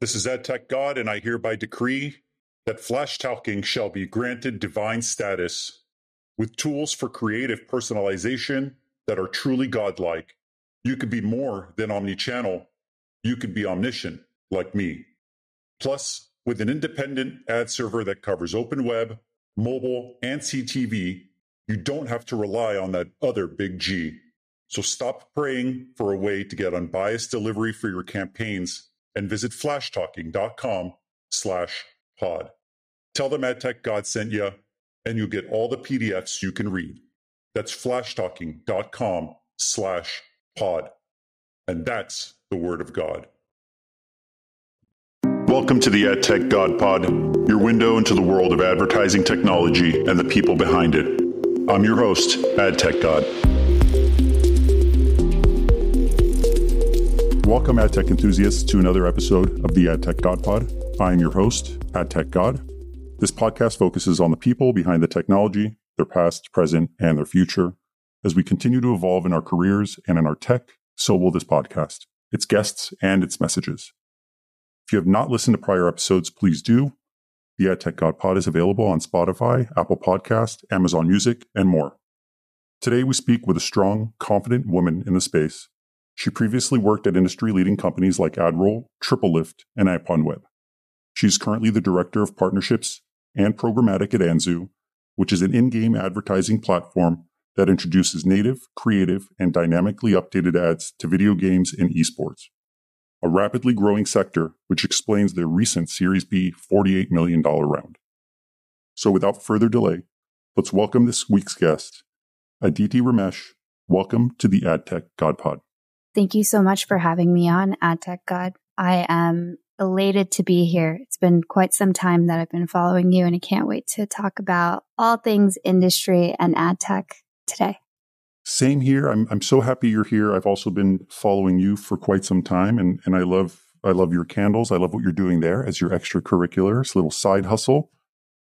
This is AdTech God, and I hereby decree that Flashtalking shall be granted divine status with tools for creative personalization that are truly godlike. You could be more than omnichannel. You could be omniscient, like me. Plus, with an independent ad server that covers open web, mobile, and CTV, you don't have to rely on that other big G. So stop praying for a way to get unbiased delivery for your campaigns and visit flashtalking.com slash pod. Tell them AdTech God sent you, and you'll get all the PDFs you can read. That's flashtalking.com slash pod. And that's the word of God. Welcome to the AdTech God Pod, your window into the world of advertising technology and the people behind it. I'm your host, AdTech God. Welcome, ad tech enthusiasts, to another episode of the Ad Tech God Pod. I am your host, Ad Tech God. This podcast focuses on the people behind the technology, their past, present, and their future. As we continue to evolve in our careers and in our tech, so will this podcast, its guests, and its messages. If you have not listened to prior episodes, please do. The Ad Tech God Pod is available on Spotify, Apple Podcast, Amazon Music, and more. Today, we speak with a strong, confident woman in the space she previously worked at industry leading companies like AdRoll, TripleLift, and IPONWeb. She is currently the Director of Partnerships and Programmatic at Anzu, which is an in game advertising platform that introduces native, creative, and dynamically updated ads to video games and esports. A rapidly growing sector, which explains their recent Series B $48 million round. So without further delay, let's welcome this week's guest, Aditi Ramesh. Welcome to the AdTech GodPod. Thank you so much for having me on AdTech God. I am elated to be here. It's been quite some time that I've been following you, and I can't wait to talk about all things industry and ad tech today. Same here. I'm I'm so happy you're here. I've also been following you for quite some time, and and I love I love your candles. I love what you're doing there as your extracurricular, it's a little side hustle.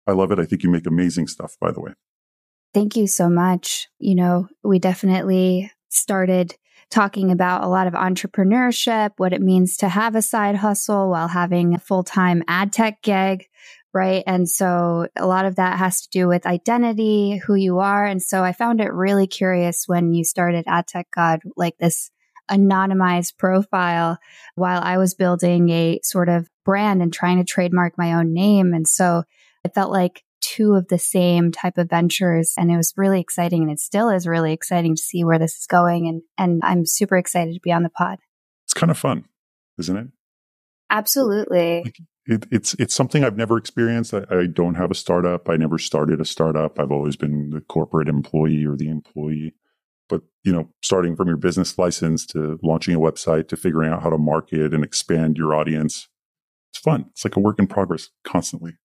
I love it. I think you make amazing stuff, by the way. Thank you so much. You know, we definitely started talking about a lot of entrepreneurship, what it means to have a side hustle while having a full time ad tech gig. Right. And so a lot of that has to do with identity, who you are. And so I found it really curious when you started Ad Tech God, like this anonymized profile while I was building a sort of brand and trying to trademark my own name. And so it felt like two of the same type of ventures. And it was really exciting. And it still is really exciting to see where this is going. And, and I'm super excited to be on the pod. It's kind of fun, isn't it? Absolutely. Like it, it's it's something I've never experienced. I, I, don't have a startup. I never started a startup. I've always been the corporate employee or the employee. But you know, starting from your business license to launching a website to figuring out how to market and expand your audience, it's fun. It's like a work in progress constantly.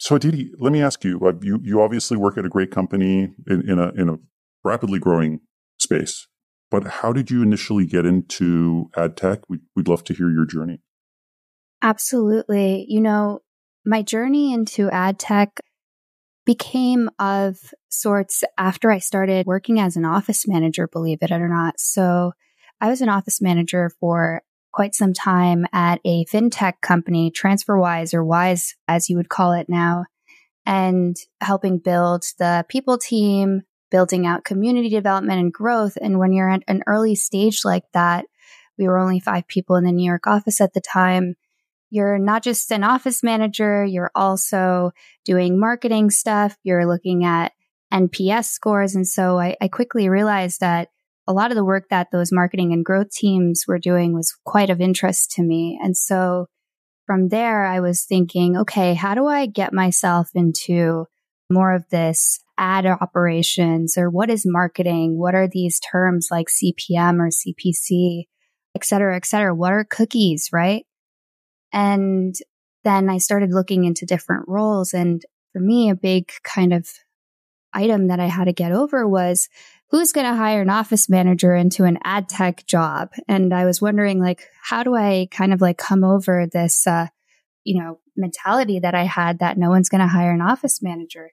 So Aditi, let me ask you, you, you obviously work at a great company in, in, a, in a rapidly growing space, but how did you initially get into ad tech? We'd, we'd love to hear your journey. Absolutely. You know, my journey into ad tech became of sorts after I started working as an office manager, believe it or not. So I was an office manager for quite some time at a fintech company, TransferWise or Wise, as you would call it now, and helping build the people team, building out community development and growth. And when you're at an early stage like that, we were only five people in the New York office at the time. You're not just an office manager, you're also doing marketing stuff, you're looking at NPS scores. And so I, I quickly realized that a lot of the work that those marketing and growth teams were doing was quite of interest to me. And so from there, I was thinking, okay, how do I get myself into more of this ad operations or what is marketing? What are these terms like CPM or CPC, et cetera, et cetera? What are cookies, right? And then I started looking into different roles. And for me, a big kind of item that I had to get over was who's going to hire an office manager into an ad tech job? And I was wondering, like, how do I kind of like come over this, uh, you know, mentality that I had that no one's going to hire an office manager?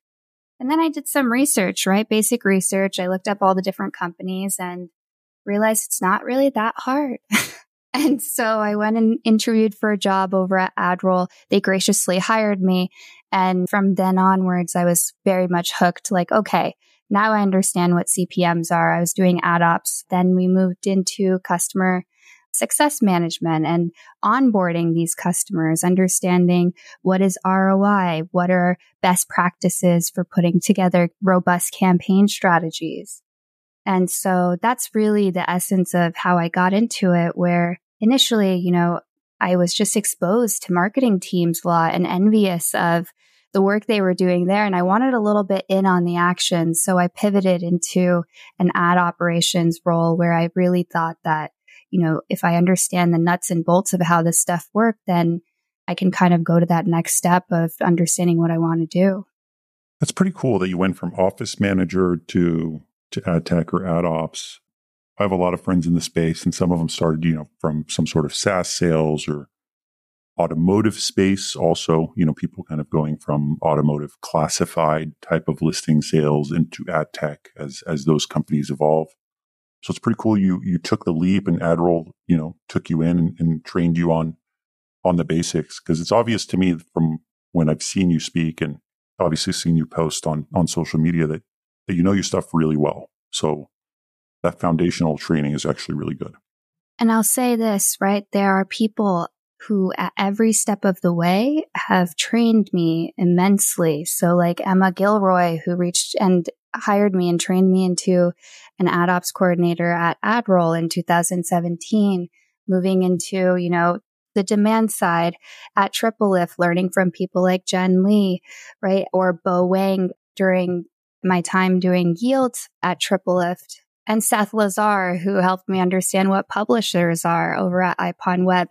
And then I did some research, right? Basic research. I looked up all the different companies and realized it's not really that hard. And so I went and interviewed for a job over at AdRoll. They graciously hired me. And from then onwards, I was very much hooked like, okay, now I understand what CPMs are. I was doing ad ops. Then we moved into customer success management and onboarding these customers, understanding what is ROI, what are best practices for putting together robust campaign strategies. And so that's really the essence of how I got into it, where initially, you know, I was just exposed to marketing teams a lot and envious of the work they were doing there. And I wanted a little bit in on the action. So I pivoted into an ad operations role where I really thought that, you know, if I understand the nuts and bolts of how this stuff worked, then I can kind of go to that next step of understanding what I want to do. That's pretty cool that you went from office manager to to ad tech or ad ops. I have a lot of friends in the space, and some of them started, you know, from some sort of SaaS sales or automotive space. Also, you know, people kind of going from automotive classified type of listing sales into ad tech as as those companies evolve. So it's pretty cool. You you took the leap, and AdRoll, you know, took you in and, and trained you on on the basics because it's obvious to me from when I've seen you speak and obviously seen you post on on social media that that you know your stuff really well. So that foundational training is actually really good. And I'll say this, right? There are people who at every step of the way have trained me immensely. So like Emma Gilroy, who reached and hired me and trained me into an ad ops coordinator at AdRoll in 2017, moving into, you know, the demand side at TripleLift, learning from people like Jen Lee, right? Or Bo Wang during my time doing yield at TripleLift and Seth Lazar, who helped me understand what publishers are over at IPONWEB.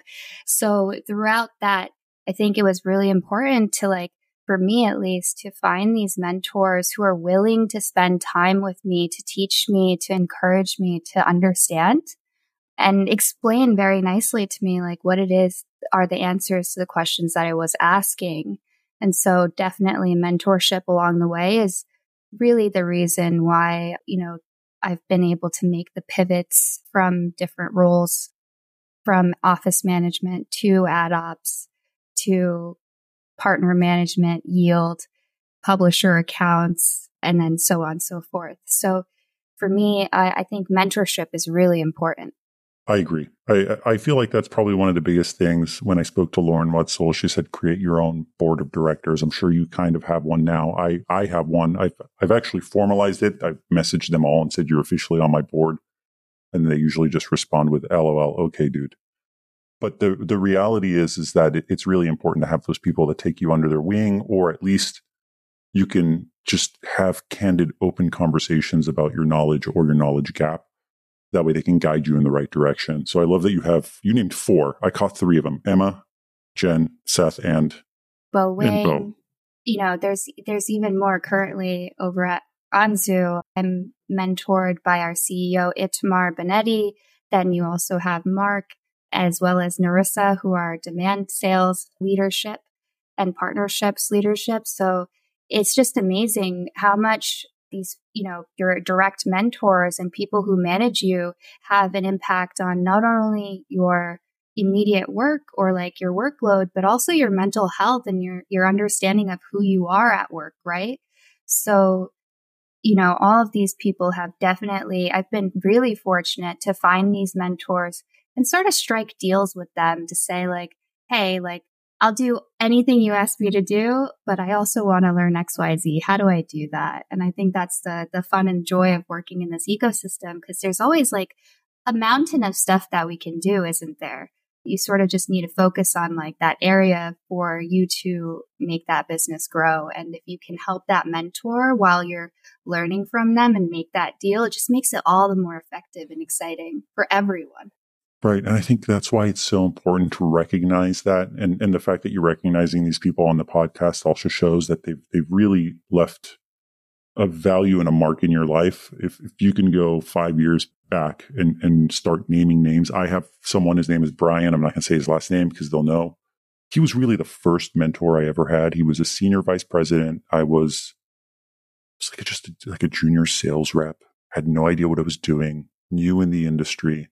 So throughout that, I think it was really important to like, for me at least, to find these mentors who are willing to spend time with me, to teach me, to encourage me to understand and explain very nicely to me, like what it is are the answers to the questions that I was asking. And so definitely mentorship along the way is really the reason why, you know, I've been able to make the pivots from different roles from office management to ad ops to partner management, yield, publisher accounts, and then so on and so forth. So for me, I, I think mentorship is really important. I agree. I, I feel like that's probably one of the biggest things. When I spoke to Lauren Wetzel, she said, create your own board of directors. I'm sure you kind of have one now. I, I have one. I've, I've actually formalized it. I've messaged them all and said, you're officially on my board. And they usually just respond with LOL. Okay, dude. But the, the reality is, is that it, it's really important to have those people that take you under their wing, or at least you can just have candid, open conversations about your knowledge or your knowledge gap that way they can guide you in the right direction. So I love that you have, you named four. I caught three of them Emma, Jen, Seth, and Bo Wang. Bo. You know, there's, there's even more currently over at Anzu. I'm mentored by our CEO, Itamar Benedy. Then you also have Mark as well as Narissa, who are demand sales leadership and partnerships leadership. So it's just amazing how much these, you know, your direct mentors and people who manage you have an impact on not only your immediate work or like your workload, but also your mental health and your, your understanding of who you are at work, right? So, you know, all of these people have definitely, I've been really fortunate to find these mentors and sort of strike deals with them to say like, Hey, like I'll do anything you ask me to do, but I also want to learn XYZ. How do I do that? And I think that's the the fun and joy of working in this ecosystem because there's always like a mountain of stuff that we can do, isn't there? You sort of just need to focus on like that area for you to make that business grow. And if you can help that mentor while you're learning from them and make that deal, it just makes it all the more effective and exciting for everyone. Right. And I think that's why it's so important to recognize that. And, and the fact that you're recognizing these people on the podcast also shows that they've, they've really left a value and a mark in your life. If, if you can go five years back and, and start naming names, I have someone, his name is Brian. I'm not going to say his last name because they'll know. He was really the first mentor I ever had. He was a senior vice president. I was, was like just a, like a junior sales rep, had no idea what I was doing, new in the industry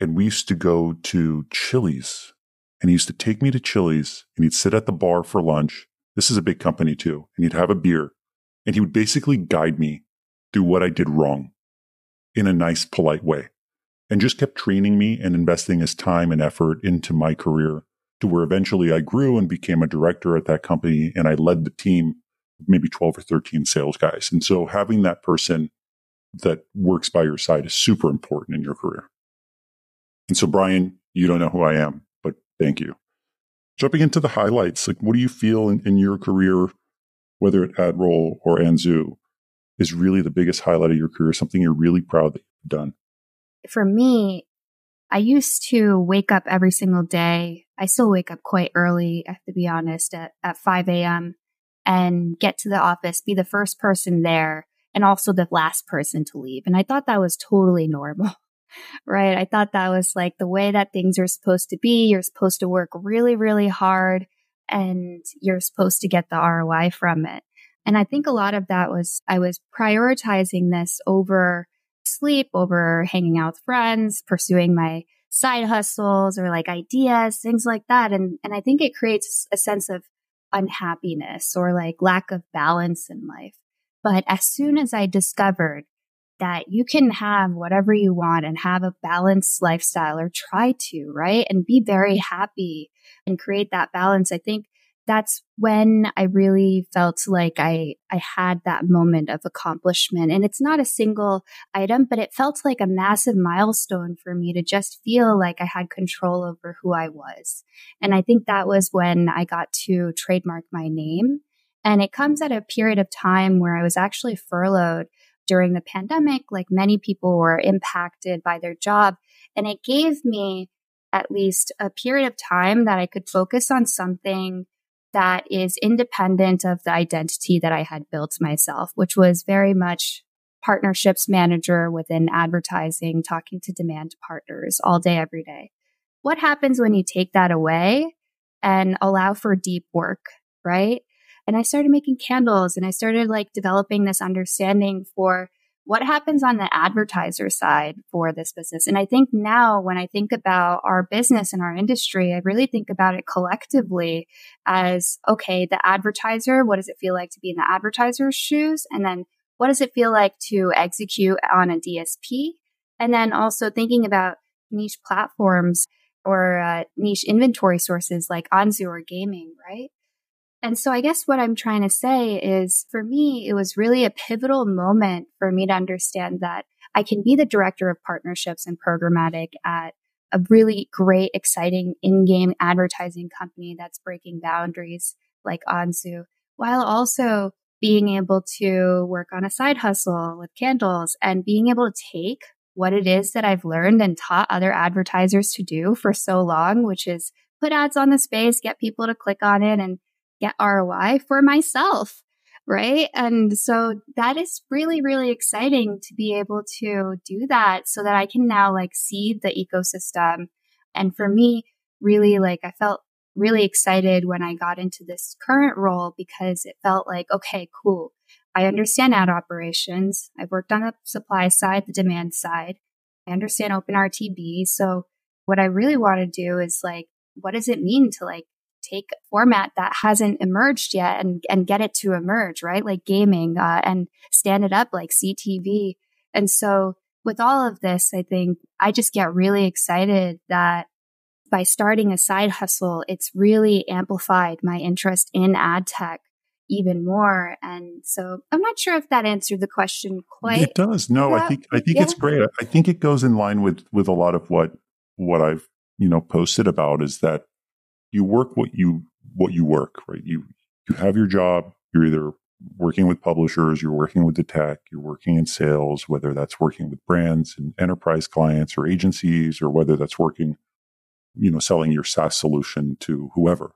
and we used to go to Chili's and he used to take me to Chili's and he'd sit at the bar for lunch. This is a big company too. And he'd have a beer and he would basically guide me through what I did wrong in a nice, polite way and just kept training me and investing his time and effort into my career to where eventually I grew and became a director at that company and I led the team, maybe 12 or 13 sales guys. And so having that person that works by your side is super important in your career. And so, Brian, you don't know who I am, but thank you. Jumping into the highlights, like what do you feel in, in your career, whether at AdRoll or Anzu, is really the biggest highlight of your career, something you're really proud that you've done? For me, I used to wake up every single day. I still wake up quite early, I have to be honest, at, at 5 a.m. and get to the office, be the first person there, and also the last person to leave. And I thought that was totally normal right? I thought that was like the way that things are supposed to be. You're supposed to work really, really hard and you're supposed to get the ROI from it. And I think a lot of that was I was prioritizing this over sleep, over hanging out with friends, pursuing my side hustles or like ideas, things like that. And, and I think it creates a sense of unhappiness or like lack of balance in life. But as soon as I discovered that you can have whatever you want and have a balanced lifestyle or try to, right? And be very happy and create that balance. I think that's when I really felt like I, I had that moment of accomplishment. And it's not a single item, but it felt like a massive milestone for me to just feel like I had control over who I was. And I think that was when I got to trademark my name. And it comes at a period of time where I was actually furloughed during the pandemic, like many people were impacted by their job. And it gave me at least a period of time that I could focus on something that is independent of the identity that I had built myself, which was very much partnerships manager within advertising, talking to demand partners all day, every day. What happens when you take that away and allow for deep work, right? And I started making candles and I started like developing this understanding for what happens on the advertiser side for this business. And I think now when I think about our business and our industry, I really think about it collectively as okay, the advertiser, what does it feel like to be in the advertiser's shoes? And then what does it feel like to execute on a DSP? And then also thinking about niche platforms or uh, niche inventory sources like Anzu or gaming, right? And so I guess what I'm trying to say is for me, it was really a pivotal moment for me to understand that I can be the director of partnerships and programmatic at a really great, exciting in-game advertising company that's breaking boundaries like Anzu, while also being able to work on a side hustle with candles and being able to take what it is that I've learned and taught other advertisers to do for so long, which is put ads on the space, get people to click on it and get ROI for myself. Right. And so that is really, really exciting to be able to do that so that I can now like see the ecosystem. And for me, really like I felt really excited when I got into this current role because it felt like, okay, cool. I understand ad operations. I've worked on the supply side, the demand side. I understand open RTB. So what I really want to do is like, what does it mean to like take format that hasn't emerged yet and, and get it to emerge, right? Like gaming, uh, and stand it up like CTV. And so with all of this, I think I just get really excited that by starting a side hustle, it's really amplified my interest in ad tech even more. And so I'm not sure if that answered the question quite. It does. No, I think I think yeah. it's great. I think it goes in line with with a lot of what what I've you know posted about is that you work what you what you work, right? You you have your job. You're either working with publishers, you're working with the tech, you're working in sales, whether that's working with brands and enterprise clients or agencies, or whether that's working, you know, selling your SaaS solution to whoever.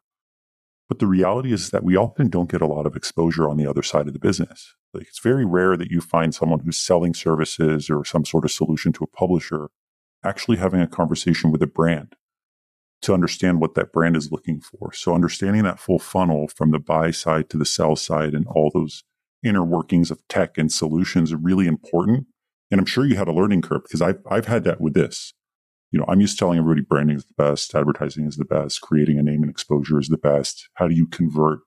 But the reality is that we often don't get a lot of exposure on the other side of the business. Like it's very rare that you find someone who's selling services or some sort of solution to a publisher actually having a conversation with a brand to understand what that brand is looking for. So understanding that full funnel from the buy side to the sell side and all those inner workings of tech and solutions are really important. And I'm sure you had a learning curve because I've, I've had that with this. you know, I'm used to telling everybody branding is the best, advertising is the best, creating a name and exposure is the best. How do you convert?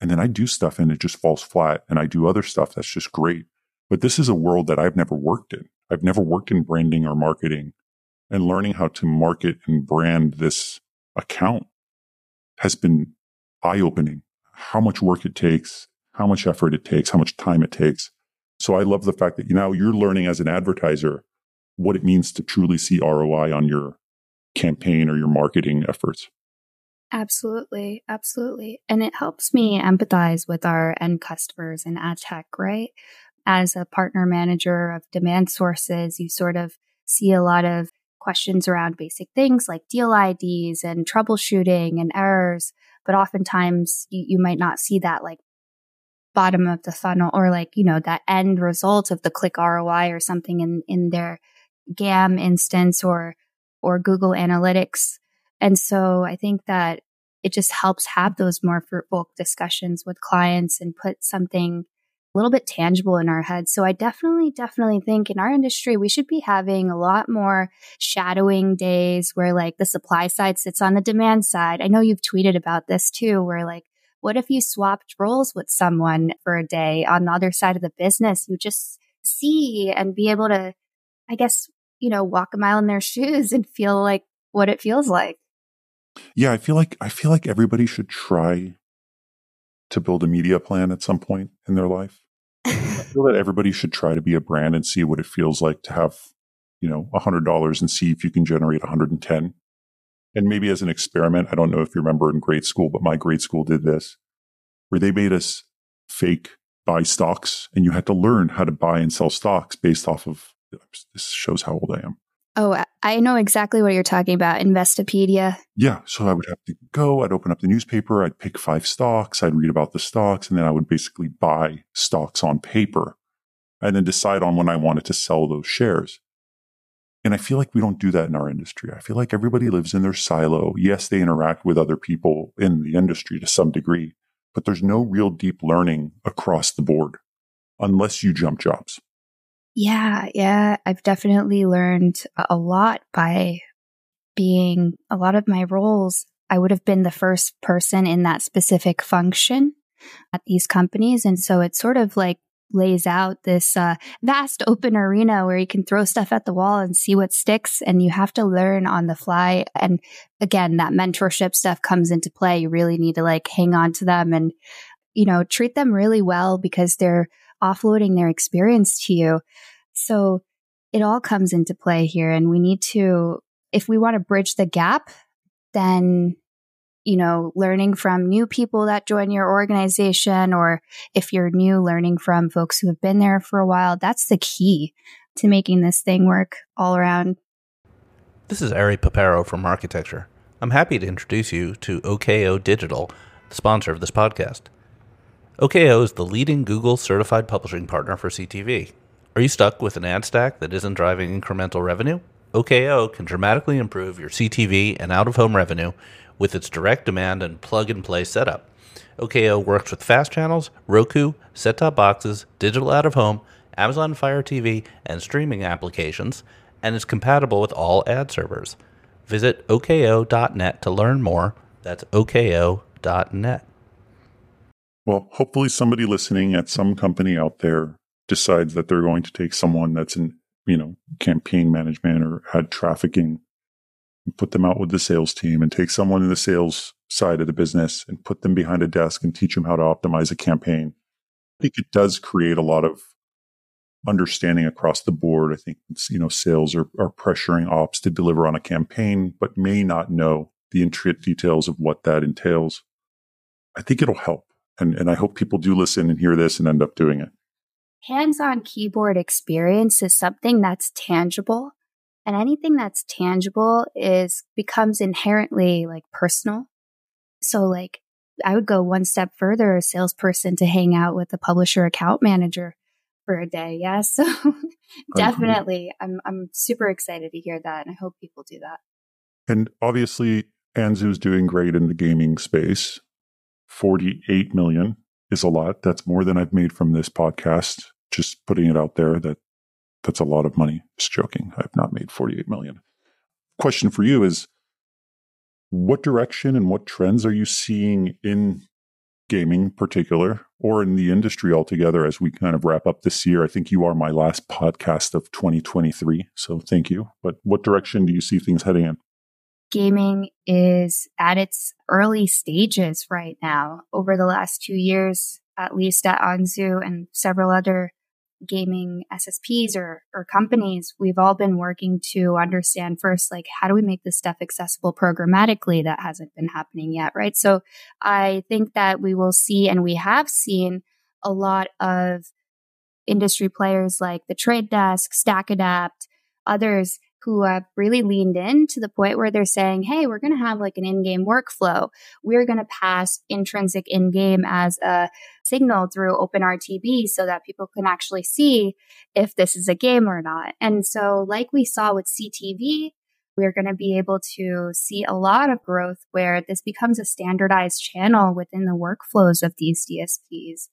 And then I do stuff and it just falls flat. And I do other stuff that's just great. But this is a world that I've never worked in. I've never worked in branding or marketing and learning how to market and brand this account has been eye opening. How much work it takes, how much effort it takes, how much time it takes. So I love the fact that now you're learning as an advertiser what it means to truly see ROI on your campaign or your marketing efforts. Absolutely. Absolutely. And it helps me empathize with our end customers in ad tech, right? As a partner manager of demand sources, you sort of see a lot of questions around basic things like deal IDs and troubleshooting and errors. But oftentimes you, you might not see that like bottom of the funnel or like, you know, that end result of the click ROI or something in, in their GAM instance or, or Google Analytics. And so I think that it just helps have those more fruitful discussions with clients and put something little bit tangible in our heads. So I definitely, definitely think in our industry, we should be having a lot more shadowing days where like the supply side sits on the demand side. I know you've tweeted about this too, where like, what if you swapped roles with someone for a day on the other side of the business? You just see and be able to, I guess, you know, walk a mile in their shoes and feel like what it feels like. Yeah, I feel like I feel like everybody should try to build a media plan at some point in their life. I feel that everybody should try to be a brand and see what it feels like to have, you know, a hundred dollars and see if you can generate 110. And maybe as an experiment, I don't know if you remember in grade school, but my grade school did this where they made us fake buy stocks and you had to learn how to buy and sell stocks based off of this shows how old I am. Oh, I know exactly what you're talking about. Investopedia. Yeah. So I would have to go, I'd open up the newspaper, I'd pick five stocks, I'd read about the stocks, and then I would basically buy stocks on paper and then decide on when I wanted to sell those shares. And I feel like we don't do that in our industry. I feel like everybody lives in their silo. Yes, they interact with other people in the industry to some degree, but there's no real deep learning across the board unless you jump jobs. Yeah, yeah. I've definitely learned a lot by being a lot of my roles. I would have been the first person in that specific function at these companies. And so it's sort of like lays out this uh, vast open arena where you can throw stuff at the wall and see what sticks. And you have to learn on the fly. And again, that mentorship stuff comes into play. You really need to like hang on to them and, you know, treat them really well because they're offloading their experience to you. So it all comes into play here. And we need to, if we want to bridge the gap, then, you know, learning from new people that join your organization, or if you're new, learning from folks who have been there for a while, that's the key to making this thing work all around. This is Ari Paparo from Marketecture. I'm happy to introduce you to OKO Digital, the sponsor of this podcast. OKO is the leading Google certified publishing partner for CTV. Are you stuck with an ad stack that isn't driving incremental revenue? OKO can dramatically improve your CTV and out of home revenue with its direct demand and plug and play setup. OKO works with fast channels, Roku, set top boxes, digital out of home, Amazon Fire TV, and streaming applications, and is compatible with all ad servers. Visit OKO.net to learn more. That's OKO.net. Well, hopefully somebody listening at some company out there decides that they're going to take someone that's in, you know, campaign management or ad trafficking and put them out with the sales team and take someone in the sales side of the business and put them behind a desk and teach them how to optimize a campaign. I think it does create a lot of understanding across the board. I think you know, sales are, are pressuring ops to deliver on a campaign, but may not know the intricate details of what that entails. I think it'll help. And, and I hope people do listen and hear this and end up doing it. Hands on keyboard experience is something that's tangible. And anything that's tangible is becomes inherently like personal. So like I would go one step further, a salesperson to hang out with a publisher account manager for a day. Yeah. So definitely I'm I'm super excited to hear that and I hope people do that. And obviously Anzu's doing great in the gaming space. 48 million is a lot. That's more than I've made from this podcast. Just putting it out there that that's a lot of money. Just joking. I've not made 48 million. question for you is what direction and what trends are you seeing in gaming in particular or in the industry altogether as we kind of wrap up this year? I think you are my last podcast of 2023. So thank you. But what direction do you see things heading in? Gaming is at its early stages right now. Over the last two years, at least at Anzu and several other gaming SSPs or, or companies, we've all been working to understand first, like, how do we make this stuff accessible programmatically that hasn't been happening yet, right? So I think that we will see, and we have seen a lot of industry players like the Trade Desk, StackAdapt, others who have really leaned in to the point where they're saying, Hey, we're going to have like an in-game workflow. We're going to pass intrinsic in-game as a signal through OpenRTB so that people can actually see if this is a game or not. And so like we saw with CTV, we're going to be able to see a lot of growth where this becomes a standardized channel within the workflows of these DSPs.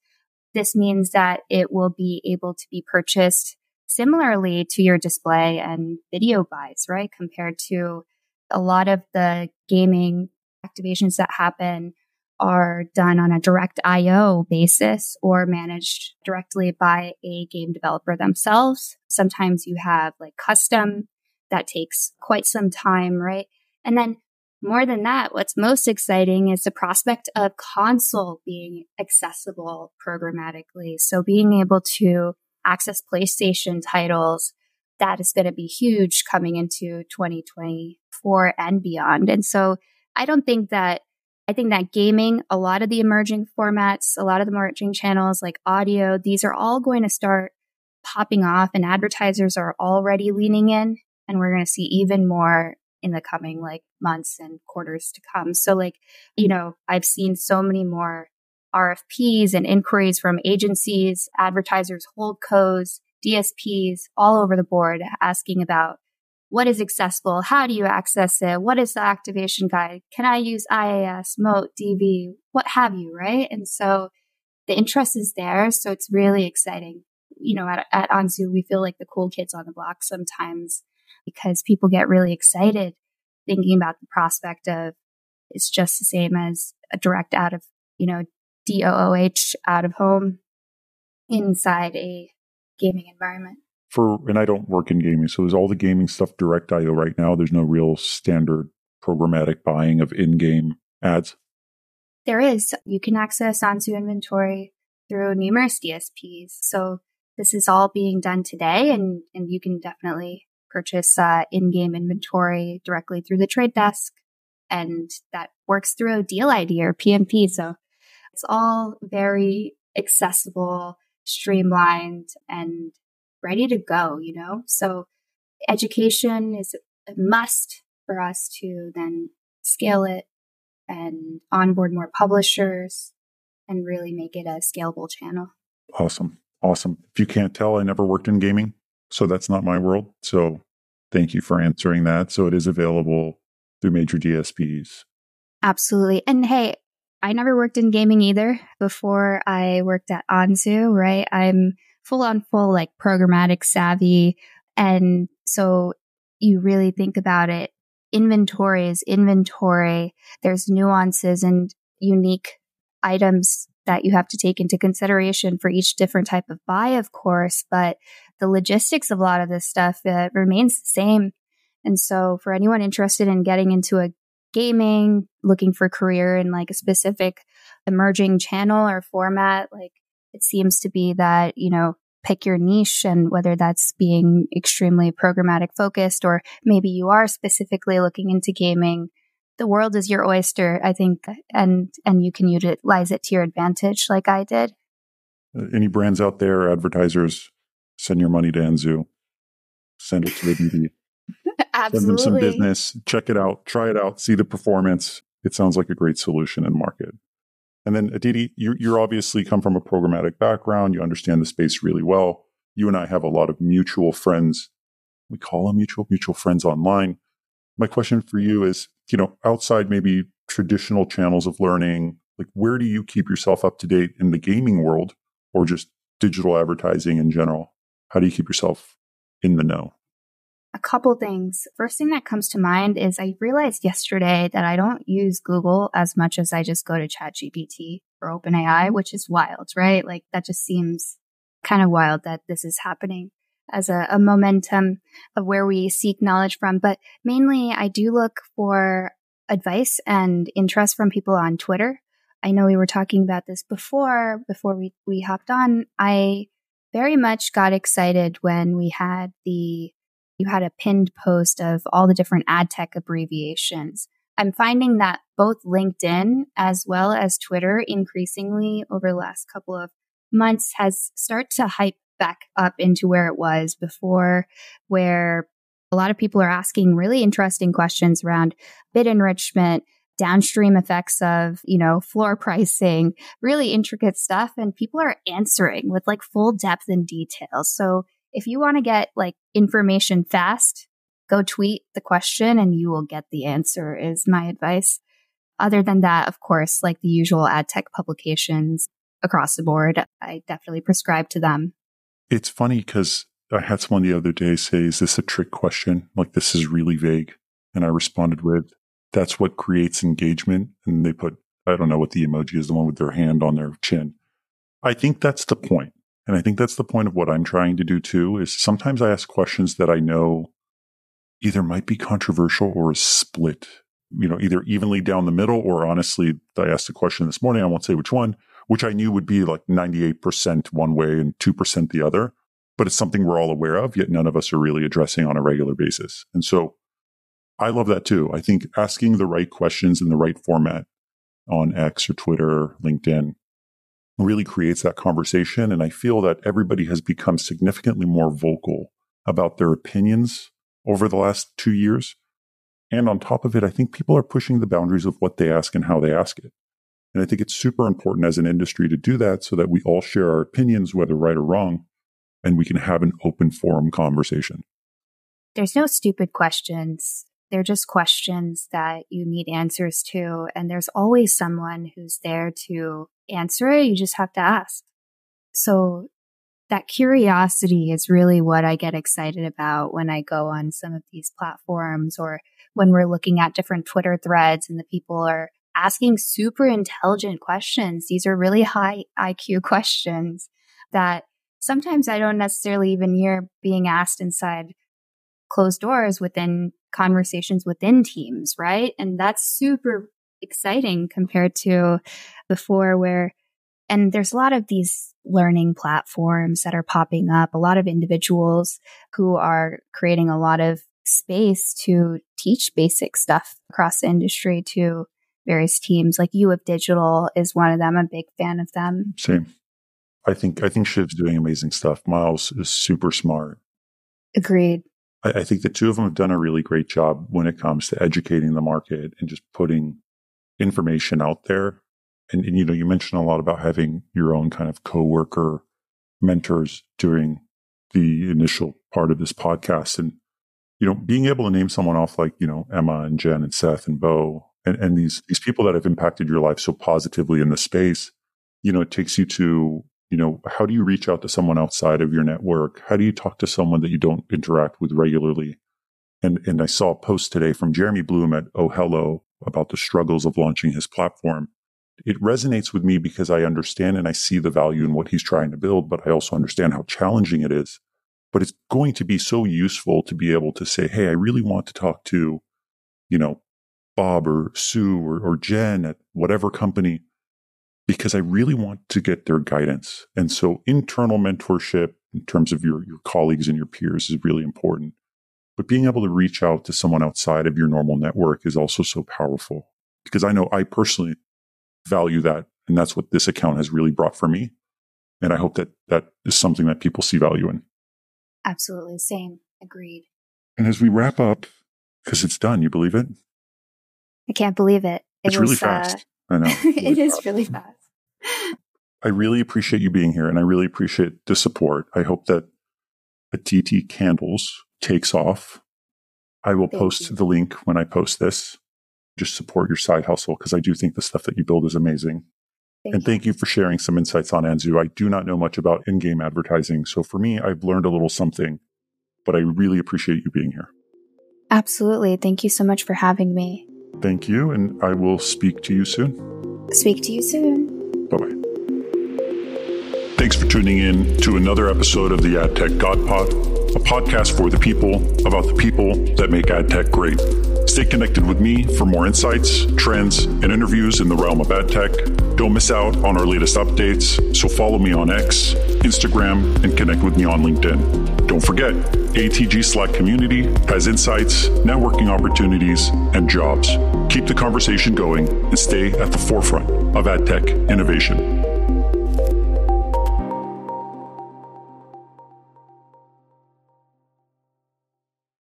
This means that it will be able to be purchased similarly to your display and video buys, right? Compared to a lot of the gaming activations that happen are done on a direct IO basis or managed directly by a game developer themselves. Sometimes you have like custom that takes quite some time, right? And then more than that, what's most exciting is the prospect of console being accessible programmatically. So being able to access PlayStation titles, that is going to be huge coming into 2024 and beyond. And so I don't think that, I think that gaming, a lot of the emerging formats, a lot of the emerging channels like audio, these are all going to start popping off and advertisers are already leaning in and we're going to see even more in the coming like months and quarters to come. So like, you know, I've seen so many more RFPs and inquiries from agencies, advertisers, holdcos, DSPs all over the board asking about what is accessible? How do you access it? What is the activation guide? Can I use IAS, Moat, DV, what have you, right? And so the interest is there. So it's really exciting. You know, at, at Anzu, we feel like the cool kids on the block sometimes because people get really excited thinking about the prospect of it's just the same as a direct out of, you know, DOOH out of home inside a gaming environment. For and I don't work in gaming, so is all the gaming stuff direct IO right now? There's no real standard programmatic buying of in-game ads. There is. You can access Anzu inventory through numerous DSPs. So this is all being done today, and and you can definitely purchase uh, in-game inventory directly through the trade desk, and that works through a deal ID or PMP. So it's all very accessible, streamlined, and ready to go, you know? So education is a must for us to then scale it and onboard more publishers and really make it a scalable channel. Awesome. Awesome. If you can't tell, I never worked in gaming, so that's not my world. So thank you for answering that. So it is available through major DSPs. Absolutely. And hey, I never worked in gaming either before I worked at Anzu, right? I'm full on full like programmatic savvy. And so you really think about it. Inventory is inventory. There's nuances and unique items that you have to take into consideration for each different type of buy, of course, but the logistics of a lot of this stuff uh, remains the same. And so for anyone interested in getting into a gaming, looking for career in like a specific emerging channel or format, like it seems to be that, you know, pick your niche and whether that's being extremely programmatic focused or maybe you are specifically looking into gaming the world is your oyster i think and and you can utilize it to your advantage like i did uh, any brands out there advertisers send your money to anzu send it to the. Send them some business, check it out, try it out, see the performance. It sounds like a great solution in market. And then Aditi, you, you're obviously come from a programmatic background. You understand the space really well. You and I have a lot of mutual friends. We call them mutual, mutual friends online. My question for you is, you know, outside maybe traditional channels of learning, like where do you keep yourself up to date in the gaming world or just digital advertising in general? How do you keep yourself in the know? A couple things. First thing that comes to mind is I realized yesterday that I don't use Google as much as I just go to ChatGPT or OpenAI, which is wild, right? Like that just seems kind of wild that this is happening as a, a momentum of where we seek knowledge from. But mainly I do look for advice and interest from people on Twitter. I know we were talking about this before, before we, we hopped on. I very much got excited when we had the you had a pinned post of all the different ad tech abbreviations. I'm finding that both LinkedIn as well as Twitter increasingly over the last couple of months has start to hype back up into where it was before, where a lot of people are asking really interesting questions around bid enrichment, downstream effects of, you know, floor pricing, really intricate stuff. And people are answering with like full depth and detail. So if you want to get like information fast, go tweet the question and you will get the answer is my advice. Other than that, of course, like the usual ad tech publications across the board, I definitely prescribe to them. It's funny because I had someone the other day say, Is this a trick question? Like, this is really vague. And I responded with, That's what creates engagement. And they put, I don't know what the emoji is, the one with their hand on their chin. I think that's the point. And I think that's the point of what I'm trying to do too is sometimes I ask questions that I know either might be controversial or split, you know, either evenly down the middle or honestly, I asked a question this morning, I won't say which one, which I knew would be like 98% one way and 2% the other, but it's something we're all aware of, yet none of us are really addressing on a regular basis. And so I love that too. I think asking the right questions in the right format on X or Twitter, LinkedIn, really creates that conversation. And I feel that everybody has become significantly more vocal about their opinions over the last two years. And on top of it, I think people are pushing the boundaries of what they ask and how they ask it. And I think it's super important as an industry to do that so that we all share our opinions, whether right or wrong, and we can have an open forum conversation. There's no stupid questions. They're just questions that you need answers to. And there's always someone who's there to answer it. You just have to ask. So that curiosity is really what I get excited about when I go on some of these platforms or when we're looking at different Twitter threads and the people are asking super intelligent questions. These are really high IQ questions that sometimes I don't necessarily even hear being asked inside closed doors within conversations within teams, right? And that's super exciting compared to before where and there's a lot of these learning platforms that are popping up, a lot of individuals who are creating a lot of space to teach basic stuff across the industry to various teams. Like U of Digital is one of them. I'm a big fan of them. Same. I think I think Shiv's doing amazing stuff. Miles is super smart. Agreed. I, I think the two of them have done a really great job when it comes to educating the market and just putting information out there. And, and, you know, you mentioned a lot about having your own kind of coworker mentors during the initial part of this podcast. And, you know, being able to name someone off like, you know, Emma and Jen and Seth and Bo and, and these, these people that have impacted your life so positively in the space, you know, it takes you to, you know, how do you reach out to someone outside of your network? How do you talk to someone that you don't interact with regularly? And, and I saw a post today from Jeremy Bloom at Oh Hello about the struggles of launching his platform. It resonates with me because I understand and I see the value in what he's trying to build, but I also understand how challenging it is. But it's going to be so useful to be able to say, Hey, I really want to talk to, you know, Bob or Sue or, or Jen at whatever company because I really want to get their guidance. And so internal mentorship in terms of your, your colleagues and your peers is really important. But being able to reach out to someone outside of your normal network is also so powerful because I know I personally value that. And that's what this account has really brought for me. And I hope that that is something that people see value in. Absolutely. Same. Agreed. And as we wrap up, because it's done, you believe it? I can't believe it. it it's was, really fast. Uh, I know. Really it is fast. really fast. I really appreciate you being here and I really appreciate the support. I hope that TT Candles takes off. I will Thank post you. the link when I post this. Just support your side hustle because I do think the stuff that you build is amazing. Thank and you. thank you for sharing some insights on Anzu. I do not know much about in game advertising. So for me, I've learned a little something but I really appreciate you being here. Absolutely. Thank you so much for having me. Thank you, and I will speak to you soon. Speak to you soon. Bye bye. Thanks for tuning in to another episode of the AdTech God Pod, a podcast for the people about the people that make ad tech great. Stay connected with me for more insights, trends, and interviews in the realm of ad tech. Don't miss out on our latest updates, so follow me on X, Instagram, and connect with me on LinkedIn. Don't forget, ATG Slack community has insights, networking opportunities, and jobs. Keep the conversation going and stay at the forefront of ad tech innovation.